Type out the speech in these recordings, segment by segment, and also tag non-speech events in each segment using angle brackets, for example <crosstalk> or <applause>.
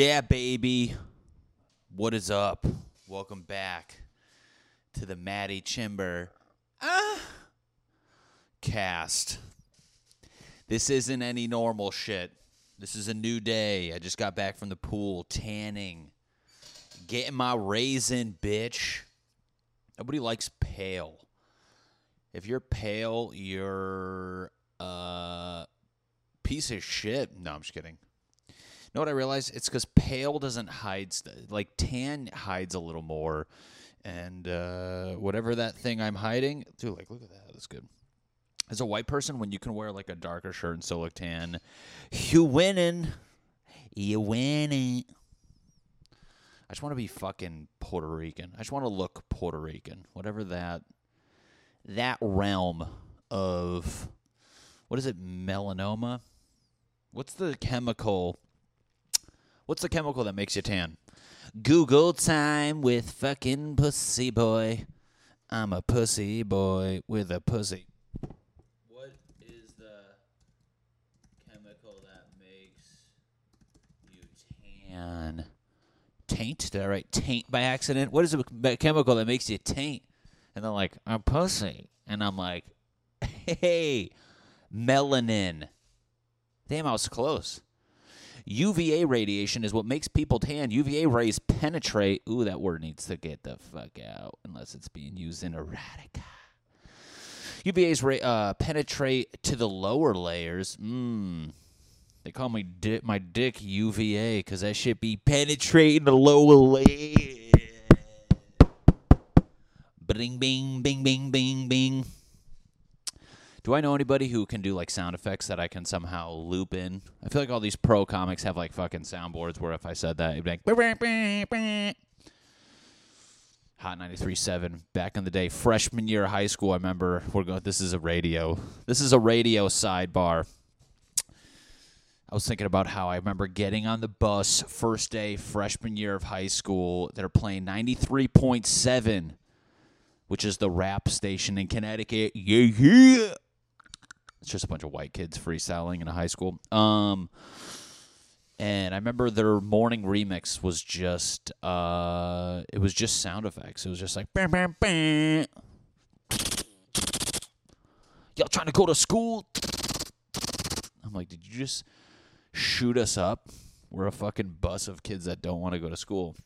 Yeah, baby. What is up? Welcome back to the Maddie Chimber ah, cast. This isn't any normal shit. This is a new day. I just got back from the pool, tanning, getting my raisin, bitch. Nobody likes pale. If you're pale, you're a piece of shit. No, I'm just kidding. Know what I realized? It's because pale doesn't hide like tan hides a little more, and uh, whatever that thing I'm hiding, dude, like look at that, that's good. As a white person, when you can wear like a darker shirt and still look tan, you winning, you winning. I just want to be fucking Puerto Rican. I just want to look Puerto Rican, whatever that that realm of what is it, melanoma? What's the chemical? What's the chemical that makes you tan? Google time with fucking pussy boy. I'm a pussy boy with a pussy. What is the chemical that makes you tan? Taint? Did I write taint by accident? What is the chemical that makes you taint? And they're like, I'm pussy. And I'm like, <laughs> hey, melanin. Damn, I was close. UVA radiation is what makes people tan. UVA rays penetrate. Ooh, that word needs to get the fuck out unless it's being used in erotica. UVA's ra- uh, penetrate to the lower layers. Mmm. They call me di- my dick UVA because that shit be penetrating the lower layers. Bing, bing, bing, bing, bing, bing. Do I know anybody who can do like sound effects that I can somehow loop in? I feel like all these pro comics have like fucking soundboards where if I said that, it'd be like. "Bah, bah, bah." Hot 93.7 back in the day, freshman year of high school. I remember we're going. This is a radio. This is a radio sidebar. I was thinking about how I remember getting on the bus first day, freshman year of high school. They're playing 93.7, which is the rap station in Connecticut. Yeah, yeah. It's just a bunch of white kids freestyling in a high school. Um, and I remember their morning remix was just, uh, it was just sound effects. It was just like, bam, bam, bam. Y'all trying to go to school? I'm like, did you just shoot us up? We're a fucking bus of kids that don't want to go to school.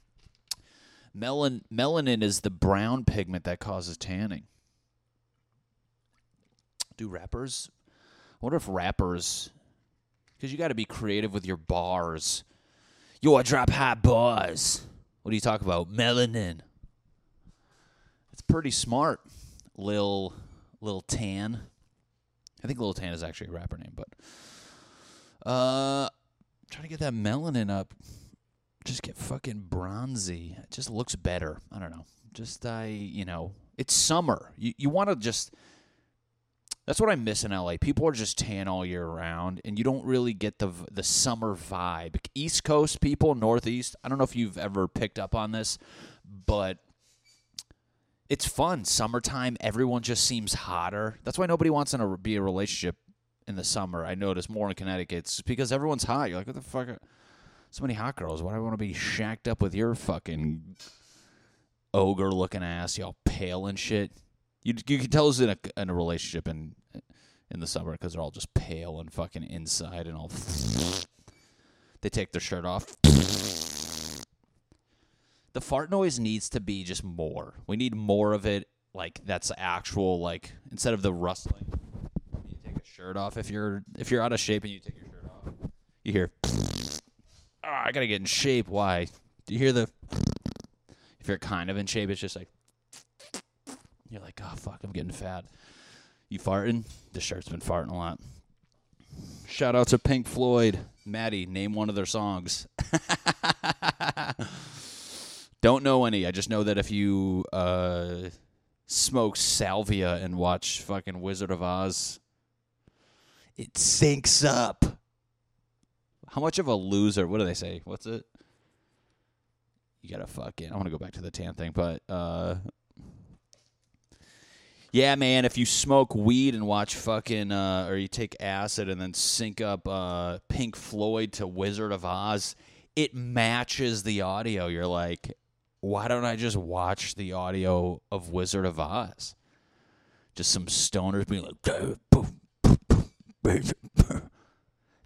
Melan- melanin is the brown pigment that causes tanning. Do rappers? Wonder if rappers, because you got to be creative with your bars. Yo, I drop hot bars. What do you talk about? Melanin. It's pretty smart, Lil Lil Tan. I think Lil Tan is actually a rapper name, but uh, trying to get that melanin up. Just get fucking bronzy. It just looks better. I don't know. Just I, you know, it's summer. You you want to just. That's what I miss in LA. People are just tan all year round, and you don't really get the the summer vibe. East Coast people, Northeast. I don't know if you've ever picked up on this, but it's fun. Summertime, everyone just seems hotter. That's why nobody wants to be a relationship in the summer. I notice more in Connecticut. It's because everyone's hot. You're like, what the fuck? So many hot girls. Why do I want to be shacked up with your fucking ogre looking ass? Y'all pale and shit. You you can tell us in a in a relationship in in the summer because they're all just pale and fucking inside and all. <laughs> They take their shirt off. The fart noise needs to be just more. We need more of it. Like that's actual. Like instead of the rustling, you take a shirt off if you're if you're out of shape and you take your shirt off. You hear. Oh, I gotta get in shape. Why? Do you hear the? If you're kind of in shape, it's just like. You're like, oh fuck, I'm getting fat. You farting? The shirt's been farting a lot. Shout out to Pink Floyd. Maddie, name one of their songs. <laughs> Don't know any. I just know that if you uh, smoke salvia and watch fucking Wizard of Oz, it syncs up. How much of a loser? What do they say? What's it? You gotta fucking. I want to go back to the tan thing, but uh, yeah, man. If you smoke weed and watch fucking, uh, or you take acid and then sync up uh, Pink Floyd to Wizard of Oz, it matches the audio. You're like, why don't I just watch the audio of Wizard of Oz? Just some stoners being like,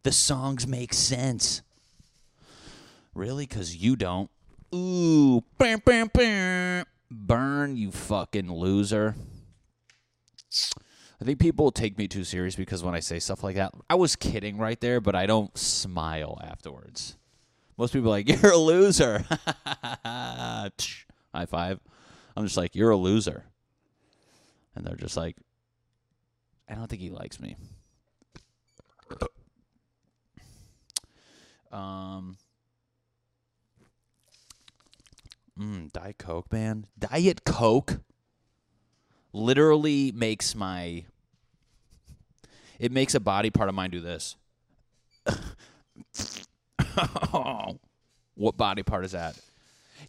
the songs make sense. Really? Because you don't. Ooh, bam, bam, bam. burn, you fucking loser. I think people take me too serious because when I say stuff like that, I was kidding right there, but I don't smile afterwards. Most people are like, <laughs> you're a loser. <laughs> High five. I'm just like, you're a loser. And they're just like, I don't think he likes me. <coughs> Um, mm, Diet Coke, man. Diet Coke literally makes my. It makes a body part of mine do this. <laughs> what body part is that?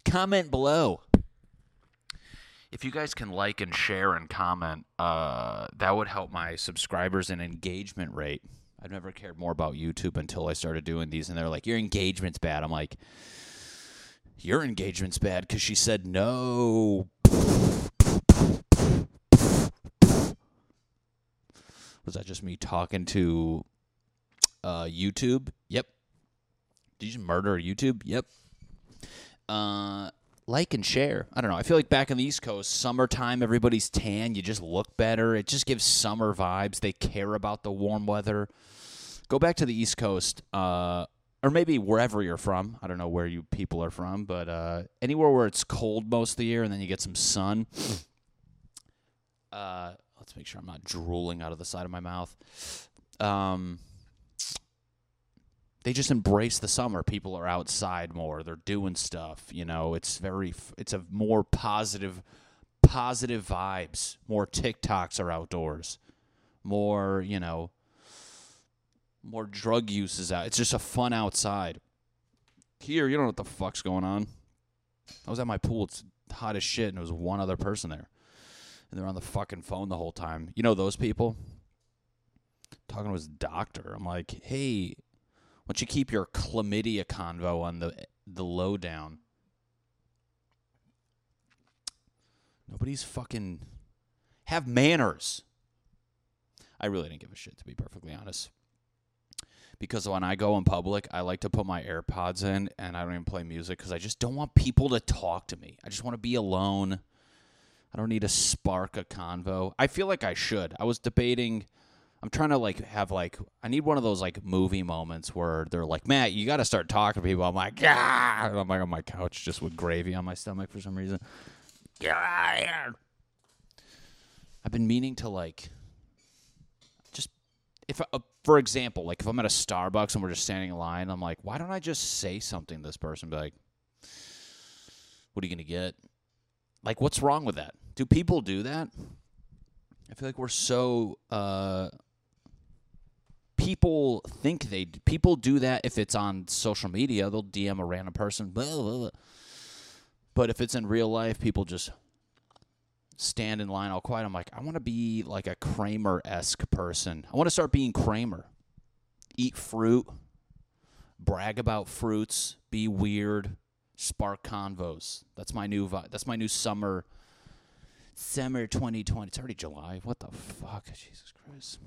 Comment below. If you guys can like and share and comment, uh, that would help my subscribers and engagement rate. I've never cared more about YouTube until I started doing these, and they're like, "Your engagement's bad." I'm like, "Your engagement's bad" because she said no. <laughs> Was that just me talking to uh, YouTube? Yep. Did you just murder YouTube? Yep. Uh, like and share. I don't know. I feel like back on the East Coast, summertime, everybody's tan. You just look better. It just gives summer vibes. They care about the warm weather. Go back to the East Coast, uh, or maybe wherever you're from. I don't know where you people are from, but uh, anywhere where it's cold most of the year and then you get some sun. <sniffs> Uh, let's make sure I'm not drooling out of the side of my mouth. Um, they just embrace the summer. People are outside more. They're doing stuff. You know, it's very. It's a more positive, positive vibes. More TikToks are outdoors. More, you know, more drug use is out. It's just a fun outside. Here, you don't know what the fuck's going on. I was at my pool. It's hot as shit, and there was one other person there, and they're on the fucking phone the whole time. You know those people. Talking to his doctor. I'm like, hey, why don't you keep your chlamydia convo on the the lowdown? Nobody's fucking have manners. I really didn't give a shit to be perfectly honest. Because when I go in public, I like to put my AirPods in and I don't even play music because I just don't want people to talk to me. I just want to be alone. I don't need to spark a convo. I feel like I should. I was debating I'm trying to like have like I need one of those like movie moments where they're like, Matt, you got to start talking to people. I'm like, yeah, I'm like on my couch just with gravy on my stomach for some reason. I've been meaning to like just if uh, for example, like if I'm at a Starbucks and we're just standing in line, I'm like, why don't I just say something to this person? Be like, what are you gonna get? Like, what's wrong with that? Do people do that? I feel like we're so uh, people think they people do that if it's on social media. They'll dm a random person blah, blah, blah. but if it's in real life people just stand in line all quiet. I'm like i want to be like a kramer-esque person. I want to start being kramer. Eat fruit brag about fruits be weird spark convos. That's my new vi- that's my new summer summer 2020 it's already july what the fuck jesus christ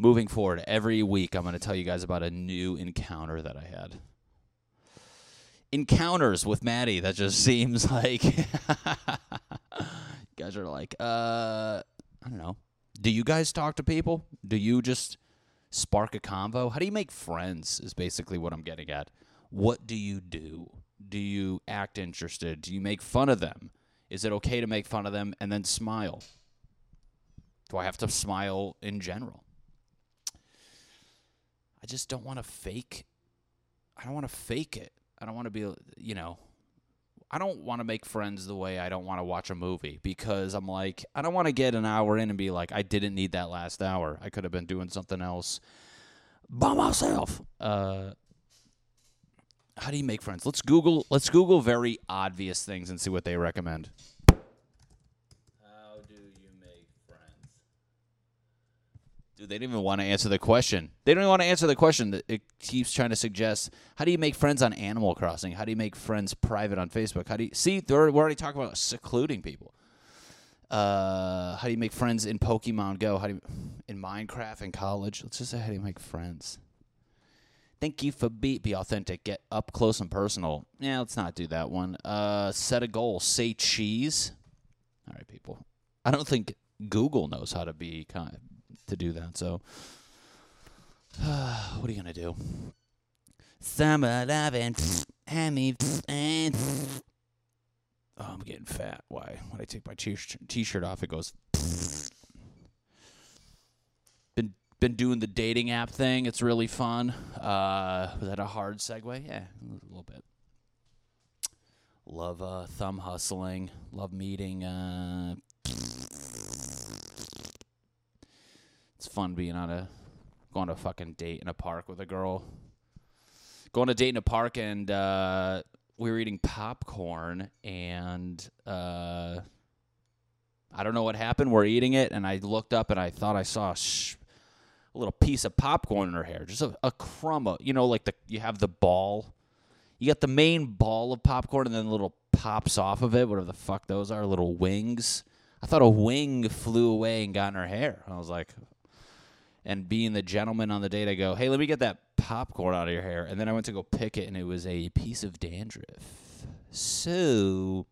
moving forward, every week I'm going to tell you guys about a new encounter that I had. Encounters with Maddie that just <laughs> seems like <laughs> you guys are like, uh, I don't know. Do you guys talk to people? Do you just spark a convo? How do you make friends? Is basically what I'm getting at. What do you do? Do you act interested? Do you make fun of them? Is it okay to make fun of them and then smile? Do I have to smile in general? I just don't want to fake. I don't want to fake it. I don't want to be, you know, I don't want to make friends the way I don't want to watch a movie because I'm like, I don't want to get an hour in and be like, I didn't need that last hour. I could have been doing something else by myself. Uh, how do you make friends? Let's Google. Let's Google very obvious things and see what they recommend. How do you make friends? Dude, they didn't even want to answer the question. They don't even want to answer the question. It keeps trying to suggest how do you make friends on Animal Crossing? How do you make friends private on Facebook? How do you see? We're already talking about secluding people. Uh, how do you make friends in Pokemon Go? How do you in Minecraft in college? Let's just say how do you make friends. Thank you for be be authentic. Get up close and personal. Yeah, let's not do that one. Uh, set a goal. Say cheese. All right, people. I don't think Google knows how to be kind to do that. So, <sighs> what are you gonna do? Summer loving, hammy, and oh, I'm getting fat. Why? When I take my t-shirt off, it goes. Been doing the dating app thing. It's really fun. Uh, was that a hard segue? Yeah, a little bit. Love uh, thumb hustling. Love meeting. Uh, it's fun being on a going to a fucking date in a park with a girl. Going to date in a park and uh, we were eating popcorn and uh, I don't know what happened. We're eating it and I looked up and I thought I saw sh- a little piece of popcorn in her hair, just a, a crumb of you know like the you have the ball. You got the main ball of popcorn and then little pops off of it, whatever the fuck those are, little wings. I thought a wing flew away and got in her hair. I was like, and being the gentleman on the date, I go, "Hey, let me get that popcorn out of your hair." And then I went to go pick it, and it was a piece of dandruff. So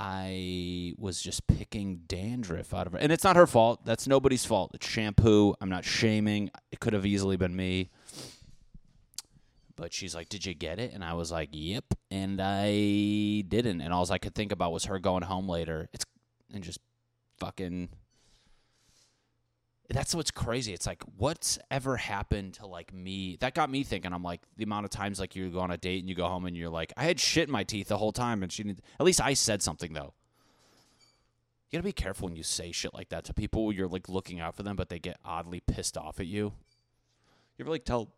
I was just picking dandruff out of her, and it's not her fault. That's nobody's fault. It's shampoo. I'm not shaming. It could have easily been me. But she's like, "Did you get it?" And I was like, "Yep." And I didn't. And all I could think about was her going home later. It's and just fucking that's what's crazy. It's like, what's ever happened to like me? That got me thinking. I'm like, the amount of times like you go on a date and you go home and you're like, I had shit in my teeth the whole time, and she didn't. At least I said something though. You gotta be careful when you say shit like that to people. You're like looking out for them, but they get oddly pissed off at you. You ever like tell?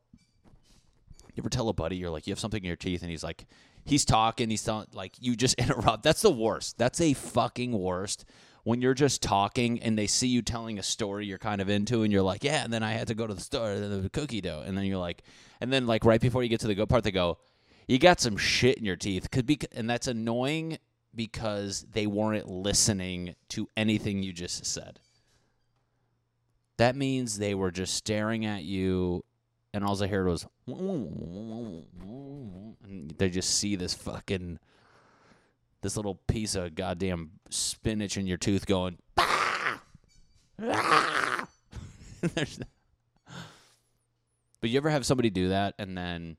You ever tell a buddy you're like you have something in your teeth, and he's like, he's talking, he's telling like you just <laughs> interrupt. That's the worst. That's a fucking worst when you're just talking and they see you telling a story you're kind of into and you're like, yeah, and then I had to go to the store, the cookie dough, and then you're like, and then like right before you get to the good part, they go, you got some shit in your teeth, could be, and that's annoying because they weren't listening to anything you just said. That means they were just staring at you, and all I heard was, and they just see this fucking this little piece of goddamn spinach in your tooth going, bah! <laughs> Ah! but you ever have somebody do that and then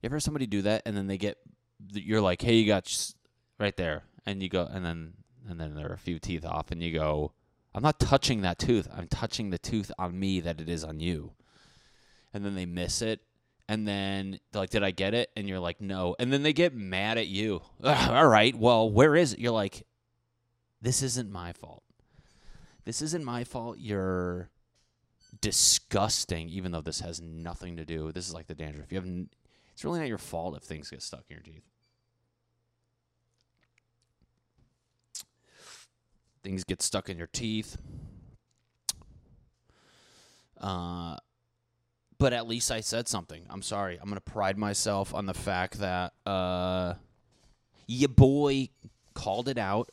you ever have somebody do that and then they get you're like, "Hey, you got right there." And you go and then and then there are a few teeth off and you go, "I'm not touching that tooth. I'm touching the tooth on me that it is on you." And then they miss it and then like, did I get it? And you're like, no. And then they get mad at you. <laughs> All right, well, where is it? You're like, this isn't my fault. This isn't my fault. You're disgusting, even though this has nothing to do. This is like the dandruff. You have, n- it's really not your fault if things get stuck in your teeth. Things get stuck in your teeth. Uh, but at least I said something. I'm sorry. I'm gonna pride myself on the fact that uh, your boy called it out.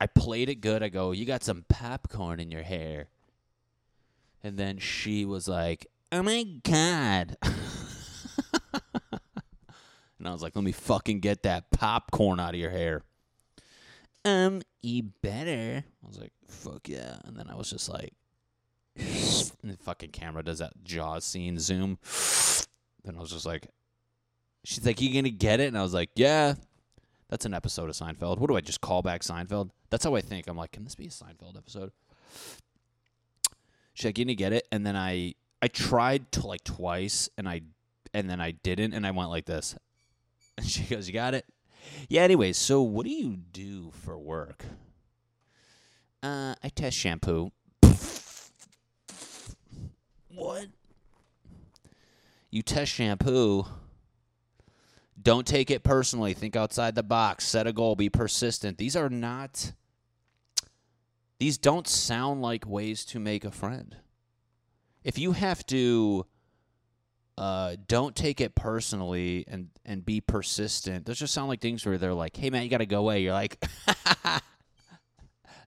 I played it good. I go, you got some popcorn in your hair, and then she was like, "Oh my god." <laughs> and I was like, let me fucking get that popcorn out of your hair. Um, you better. I was like, fuck yeah. And then I was just like, the fucking camera does that Jaws scene zoom. Then I was just like, she's like, you gonna get it? And I was like, yeah. That's an episode of Seinfeld. What do I just call back Seinfeld? That's how I think. I'm like, can this be a Seinfeld episode? She's like, you gonna get it? And then I I tried to like twice and I and then I didn't and I went like this. And <laughs> she goes, You got it? Yeah, anyways, so what do you do for work? Uh, I test shampoo. What? You test shampoo. Don't take it personally. Think outside the box. Set a goal. Be persistent. These are not These don't sound like ways to make a friend. If you have to uh, don't take it personally and and be persistent. Those just sound like things where they're like, "Hey man, you got to go away." You're like, <laughs>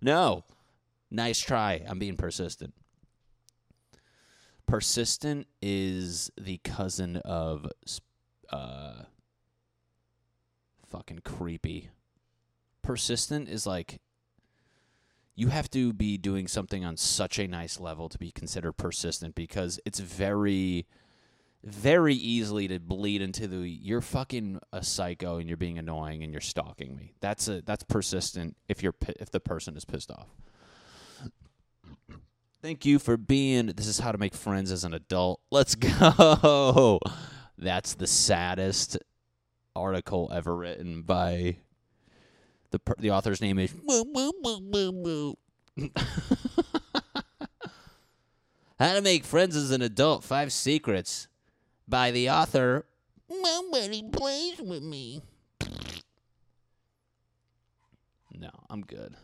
"No, nice try. I'm being persistent." Persistent is the cousin of uh, fucking creepy. Persistent is like you have to be doing something on such a nice level to be considered persistent because it's very very easily to bleed into the you're fucking a psycho and you're being annoying and you're stalking me. That's a that's persistent if you're if the person is pissed off. Thank you for being this is how to make friends as an adult. Let's <laughs> go. That's the saddest article ever written by the the author's name is <laughs> How to make friends as an adult, five secrets by the author. Nobody plays with me. No, I'm good.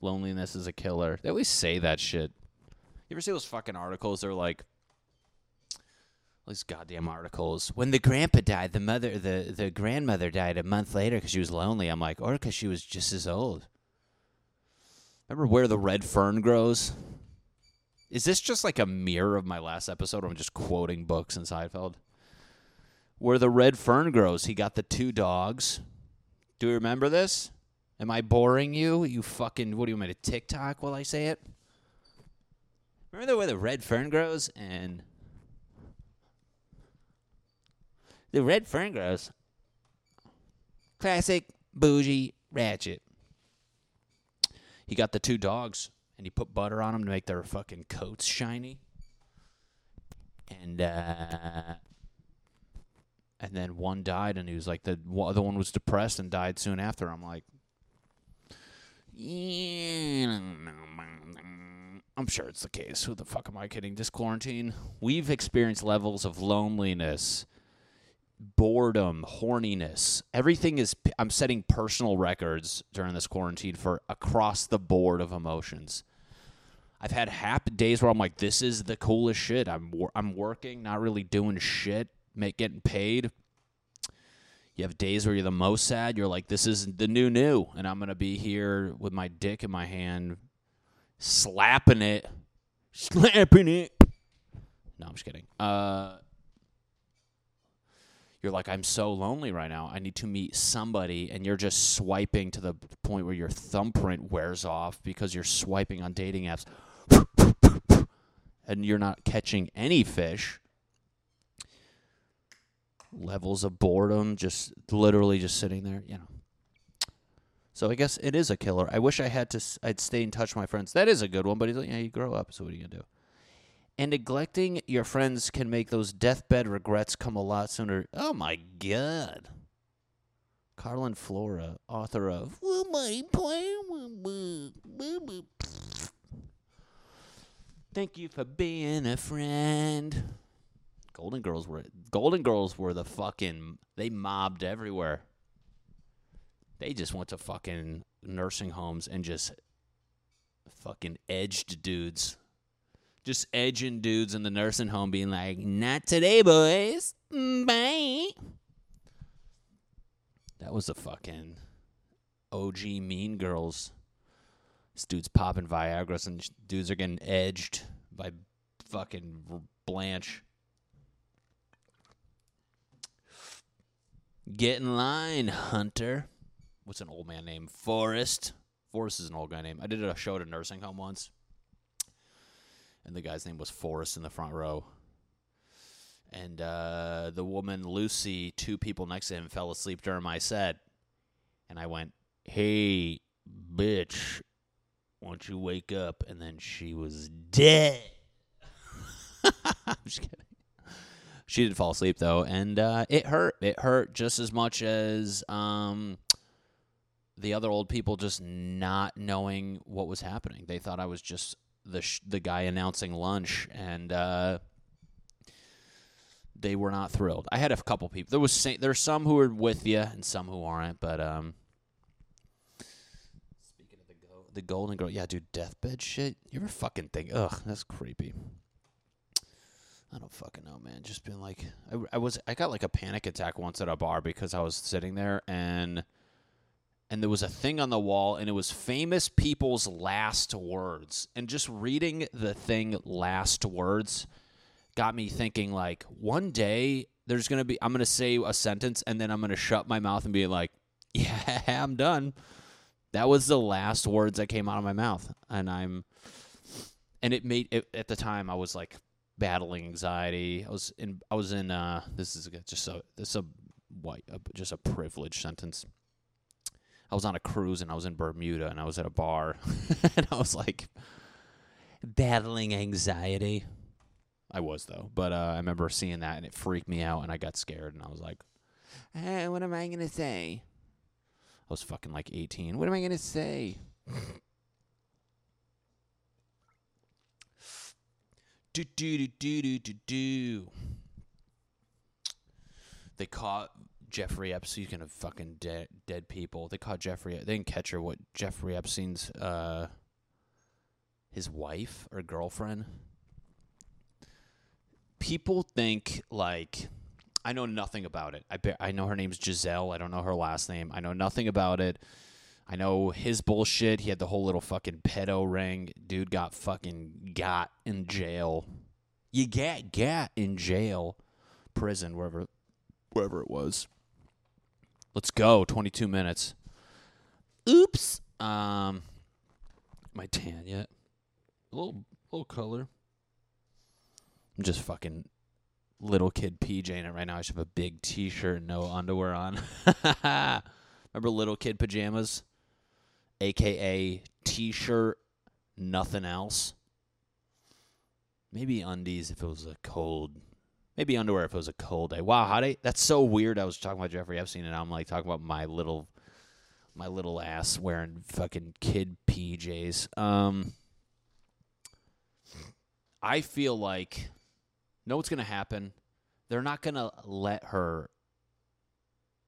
Loneliness is a killer. They always say that shit. You ever see those fucking articles? They're like, these goddamn articles. When the grandpa died, the mother, the the grandmother died a month later because she was lonely. I'm like, or because she was just as old. Remember where the red fern grows? Is this just like a mirror of my last episode? Or I'm just quoting books in Seinfeld. Where the red fern grows, he got the two dogs. Do you remember this? Am I boring you? You fucking what do you want to TikTok while I say it? Remember the where the red fern grows and the red fern grows. Classic bougie ratchet. He got the two dogs and he put butter on them to make their fucking coats shiny. And uh and then one died and he was like the other one was depressed and died soon after. I'm like yeah, I'm sure it's the case. Who the fuck am I kidding? This quarantine, we've experienced levels of loneliness, boredom, horniness. Everything is. I'm setting personal records during this quarantine for across the board of emotions. I've had happy days where I'm like, "This is the coolest shit." I'm I'm working, not really doing shit, make getting paid. You have days where you're the most sad. You're like, "This is the new new," and I'm gonna be here with my dick in my hand, slapping it, slapping it. No, I'm just kidding. Uh, you're like, I'm so lonely right now. I need to meet somebody, and you're just swiping to the point where your thumbprint wears off because you're swiping on dating apps, and you're not catching any fish. Levels of boredom, just literally just sitting there, you know. So I guess it is a killer. I wish I had to. I'd stay in touch with my friends. That is a good one, but he's like, yeah, you grow up. So what are you gonna do? And neglecting your friends can make those deathbed regrets come a lot sooner. Oh my god. Carlin Flora, author of "Will My Plan Thank you for being a friend. Golden Girls were Golden Girls were the fucking they mobbed everywhere. They just went to fucking nursing homes and just fucking edged dudes. Just edging dudes in the nursing home being like, "Not today, boys. Mm, Bye." That was a fucking OG Mean Girls. This dude's popping Viagra's and dudes are getting edged by fucking Blanche. Get in line, Hunter. What's an old man name? Forrest. Forrest is an old guy name. I did a show at a nursing home once, and the guy's name was Forrest in the front row. And uh, the woman Lucy, two people next to him, fell asleep during my set, and I went, "Hey, bitch, won't you wake up?" And then she was dead. <laughs> I'm just kidding. She did fall asleep though, and uh, it hurt. It hurt just as much as um, the other old people just not knowing what was happening. They thought I was just the sh- the guy announcing lunch, and uh, they were not thrilled. I had a couple people. There was sa- there's some who are with you and some who aren't, but um. Speaking of the go- the Golden Girl. Yeah, dude, deathbed shit. You ever fucking think? Ugh, that's creepy. I don't fucking know, man. Just been like, I, I was, I got like a panic attack once at a bar because I was sitting there and, and there was a thing on the wall and it was famous people's last words. And just reading the thing, last words, got me thinking like, one day there's gonna be, I'm gonna say a sentence and then I'm gonna shut my mouth and be like, <laughs> yeah, I'm done. That was the last words that came out of my mouth, and I'm, and it made it, at the time I was like battling anxiety. I was in, I was in. Uh, this is just a this is a white, just a privileged sentence. I was on a cruise and I was in Bermuda and I was at a bar, <laughs> and I was like battling anxiety. I was though, but uh, I remember seeing that and it freaked me out, and I got scared, and I was like, "Hey, what am I gonna say?" I was fucking like 18. What am I to say? do <laughs> do do do do do do. They caught Jeffrey Epstein. Speaking of fucking dead dead people, they caught Jeffrey. They didn't catch her. What Jeffrey Epstein's uh his wife or girlfriend. People think like I know nothing about it. I be- I know her name's Giselle. I don't know her last name. I know nothing about it. I know his bullshit. He had the whole little fucking pedo ring. Dude got fucking got in jail. You get got in jail, prison, wherever, wherever it was. Let's go. Twenty two minutes. Oops. Um, my tan yet? A little, little color. I'm just fucking little kid PJ in it right now. I should have a big T-shirt and no underwear on. <laughs> Remember little kid pajamas, aka T-shirt, nothing else. Maybe undies if it was a cold. Maybe underwear if it was a cold day. Wow, how they? That's so weird. I was talking about Jeffrey Epstein and I'm like talking about my little, my little ass wearing fucking kid PJs. Um, I feel like know what's to happen. They're not to let her.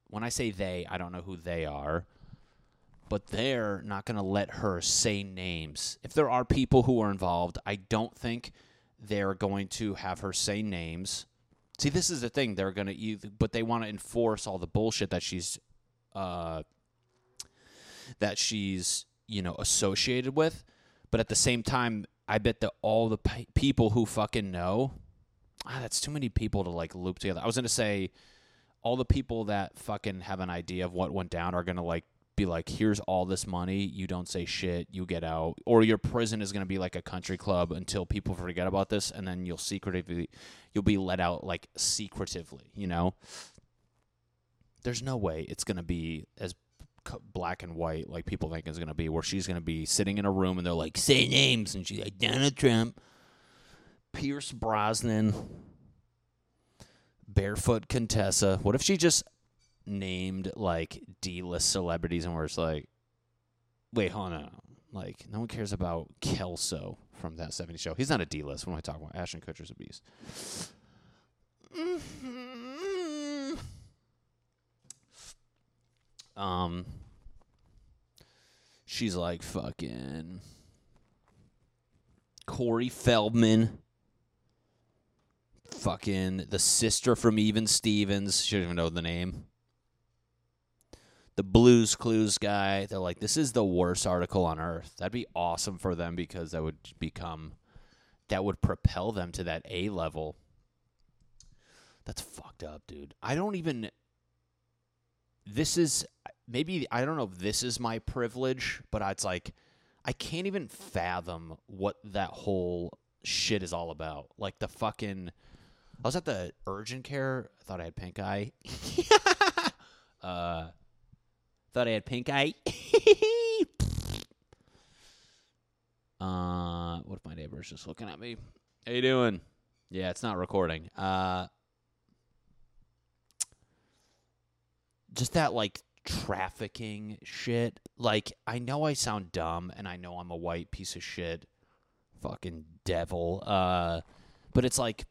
When I say they, I don't know who they are, but they're not going to let her say names. If there are people who are involved, I don't think they're going to have her say names. See, this is the thing. They're going to but they want to enforce all the bullshit that she's, uh, that she's, you know, associated with. But at the same time, I bet that all the pe- people who fucking know ah, that's too many people to like loop together. I was gonna say all the people that fucking have an idea of what went down are gonna like be like, here's all this money, you don't say shit, you get out, or your prison is gonna be like a country club until people forget about this, and then you'll secretively, you'll be let out like secretively, you know. There's no way it's gonna be as black and white like people think it's gonna be, where she's gonna be sitting in a room and they're like, say names, and she's like Donald Trump. Pierce Brosnan, Barefoot Contessa. What if she just named like D list celebrities and was like, wait, hold on. Like, no one cares about Kelso from that 70s show. He's not a D list. What am I talking about? Ashton Kutcher's a beast. Um, she's like fucking Corey Feldman fucking the sister from Even Stevens. She don't even know the name. The Blues Clues guy. They're like, this is the worst article on earth. That'd be awesome for them because that would become, that would propel them to that A level. That's fucked up, dude. I don't even. This is maybe I don't know if this is my privilege, but it's like I can't even fathom what that whole shit is all about. Like the fucking I was at the urgent care. I thought I had pink eye. <laughs> uh, thought I had pink eye. <laughs> uh, what if my neighbor's just looking at me? How you doing? Yeah, it's not recording. Uh, just that like trafficking shit. Like, I know I sound dumb, and I know I'm a white piece of shit, fucking devil. Uh, but it's like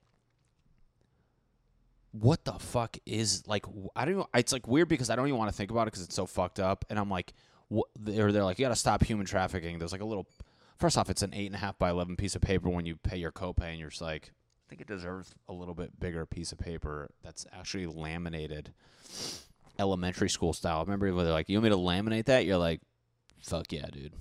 what the fuck is like I don't know it's like weird because I don't even want to think about it because it's so fucked up and I'm like wh- they're they're like you got to stop human trafficking. There's like a little. First off, it's an eight and a half by eleven piece of paper when you pay your copay, and you're just like, I think it deserves a little bit bigger piece of paper that's actually laminated, elementary school style. Remember when they're like, you want me to laminate that? You're like, fuck yeah, dude.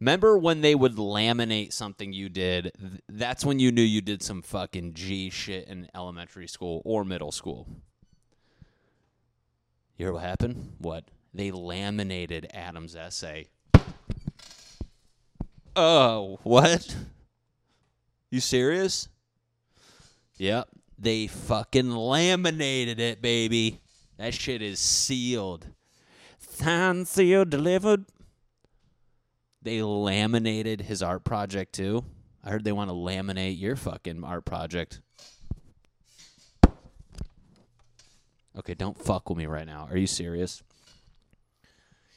Remember when they would laminate something you did? That's when you knew you did some fucking G shit in elementary school or middle school. You hear what happened? What? They laminated Adam's essay. Oh, what? You serious? Yep. They fucking laminated it, baby. That shit is sealed. Signed, sealed, delivered. They laminated his art project too. I heard they want to laminate your fucking art project. Okay, don't fuck with me right now. Are you serious?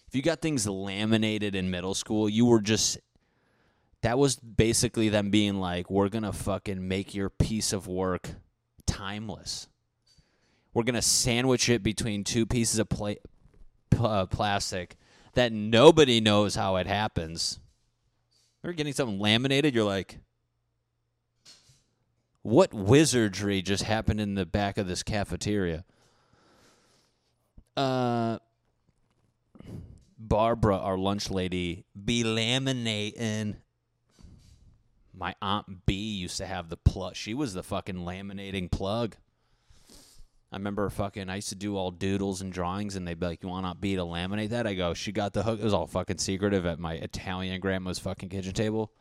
If you got things laminated in middle school, you were just that was basically them being like, we're going to fucking make your piece of work timeless. We're going to sandwich it between two pieces of pla- uh, plastic that nobody knows how it happens. You're getting something laminated, you're like, what wizardry just happened in the back of this cafeteria? Uh, Barbara, our lunch lady, be laminating. My aunt B used to have the plug. She was the fucking laminating plug. I remember fucking. I used to do all doodles and drawings, and they'd be like, "You want Aunt B to laminate that?" I go, "She got the hook." It was all fucking secretive at my Italian grandma's fucking kitchen table.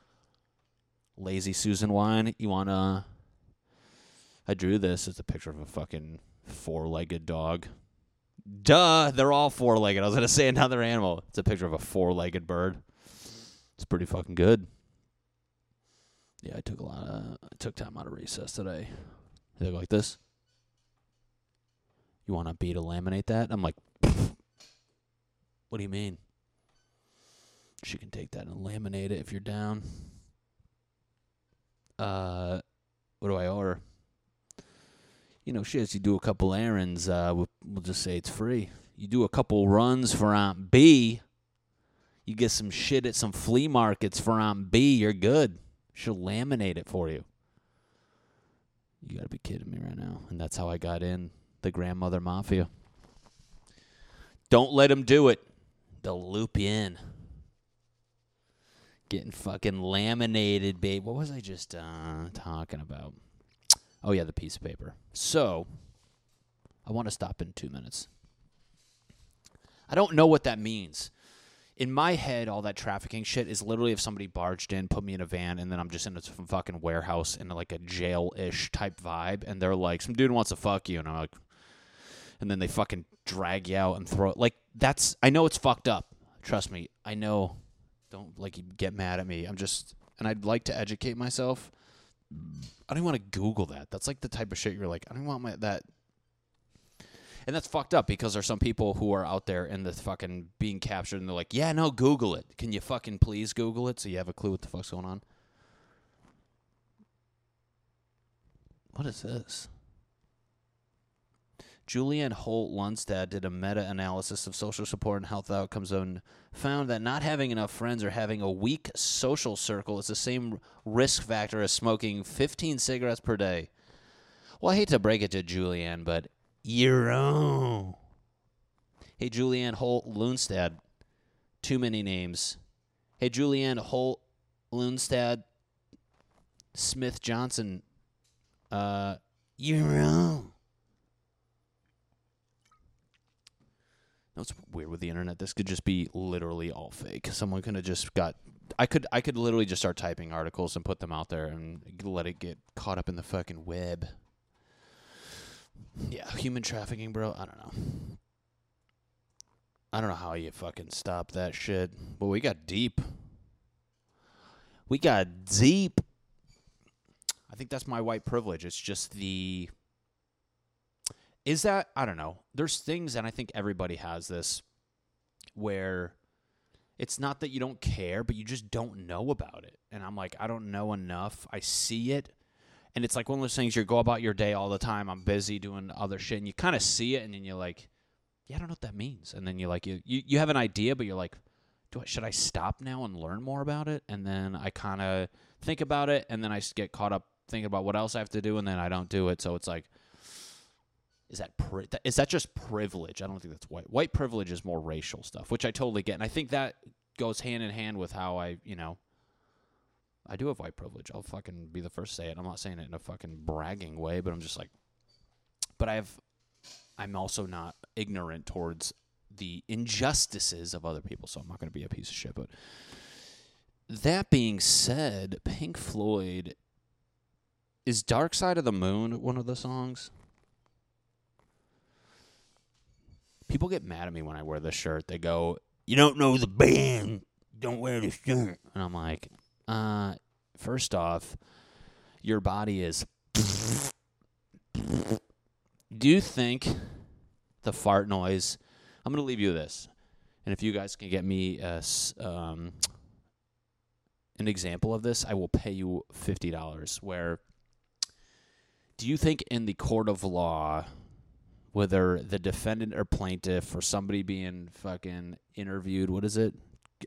Lazy Susan wine. You wanna? I drew this. It's a picture of a fucking four-legged dog. Duh, they're all four-legged. I was gonna <laughs> say another animal. It's a picture of a four-legged bird. It's pretty fucking good. Yeah, I took a lot of. I took time out of recess today. They look like this. You want a B to laminate that? I'm like, <laughs> what do you mean? She can take that and laminate it if you're down. Uh, what do I order? You know, she has You do a couple errands. Uh, we'll, we'll just say it's free. You do a couple runs for Aunt B. You get some shit at some flea markets for Aunt B. You're good. She'll laminate it for you. You gotta be kidding me right now. And that's how I got in the grandmother mafia. Don't let them do it. They'll loop you in. Getting fucking laminated, babe. What was I just uh, talking about? Oh, yeah, the piece of paper. So, I want to stop in two minutes. I don't know what that means. In my head, all that trafficking shit is literally if somebody barged in, put me in a van, and then I'm just in a fucking warehouse in like a jail ish type vibe, and they're like, some dude wants to fuck you, and I'm like, and then they fucking drag you out and throw it. Like that's I know it's fucked up. Trust me, I know. Don't like get mad at me. I'm just and I'd like to educate myself. I don't want to Google that. That's like the type of shit you're like. I don't want my that. And that's fucked up because there's some people who are out there and the fucking being captured and they're like, yeah, no, Google it. Can you fucking please Google it so you have a clue what the fuck's going on? What is this? Julianne Holt Lunstad did a meta analysis of social support and health outcomes and found that not having enough friends or having a weak social circle is the same risk factor as smoking 15 cigarettes per day. Well, I hate to break it to Julianne, but you're wrong. Hey, Julianne Holt Lunstad. Too many names. Hey, Julianne Holt Lunstad Smith Johnson. Uh, you're wrong. What's weird with the internet? This could just be literally all fake. Someone could have just got. I could I could literally just start typing articles and put them out there and let it get caught up in the fucking web. Yeah, human trafficking, bro. I don't know. I don't know how you fucking stop that shit. But we got deep. We got deep. I think that's my white privilege. It's just the is that I don't know. There's things and I think everybody has this where it's not that you don't care, but you just don't know about it. And I'm like, I don't know enough. I see it. And it's like one of those things you go about your day all the time. I'm busy doing other shit and you kind of see it and then you're like yeah, I don't know what that means. And then you're like you you, you have an idea, but you're like, do I, should I stop now and learn more about it? And then I kind of think about it, and then I get caught up thinking about what else I have to do, and then I don't do it. So it's like, is that pri- that- is that just privilege? I don't think that's white. White privilege is more racial stuff, which I totally get, and I think that goes hand in hand with how I, you know. I do have white privilege. I'll fucking be the first to say it. I'm not saying it in a fucking bragging way, but I'm just like, but I have, I'm also not ignorant towards the injustices of other people, so I'm not going to be a piece of shit. But that being said, Pink Floyd is Dark Side of the Moon one of the songs? People get mad at me when I wear this shirt. They go, You don't know the band. Don't wear this shirt. And I'm like, uh, first off, your body is. Do you think the fart noise? I'm going to leave you with this. And if you guys can get me a, um, an example of this, I will pay you $50. Where do you think in the court of law, whether the defendant or plaintiff or somebody being fucking interviewed, what is it?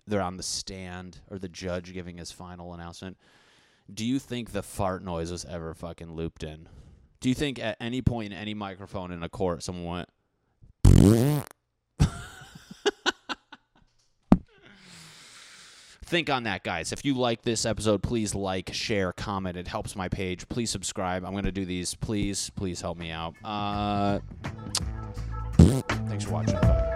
They're on the stand or the judge giving his final announcement. Do you think the fart noise was ever fucking looped in? Do you think at any point in any microphone in a court someone went Think on that, guys. If you like this episode, please like, share, comment. It helps my page. Please subscribe. I'm going to do these. Please, please help me out. Uh, thanks for watching. Bye.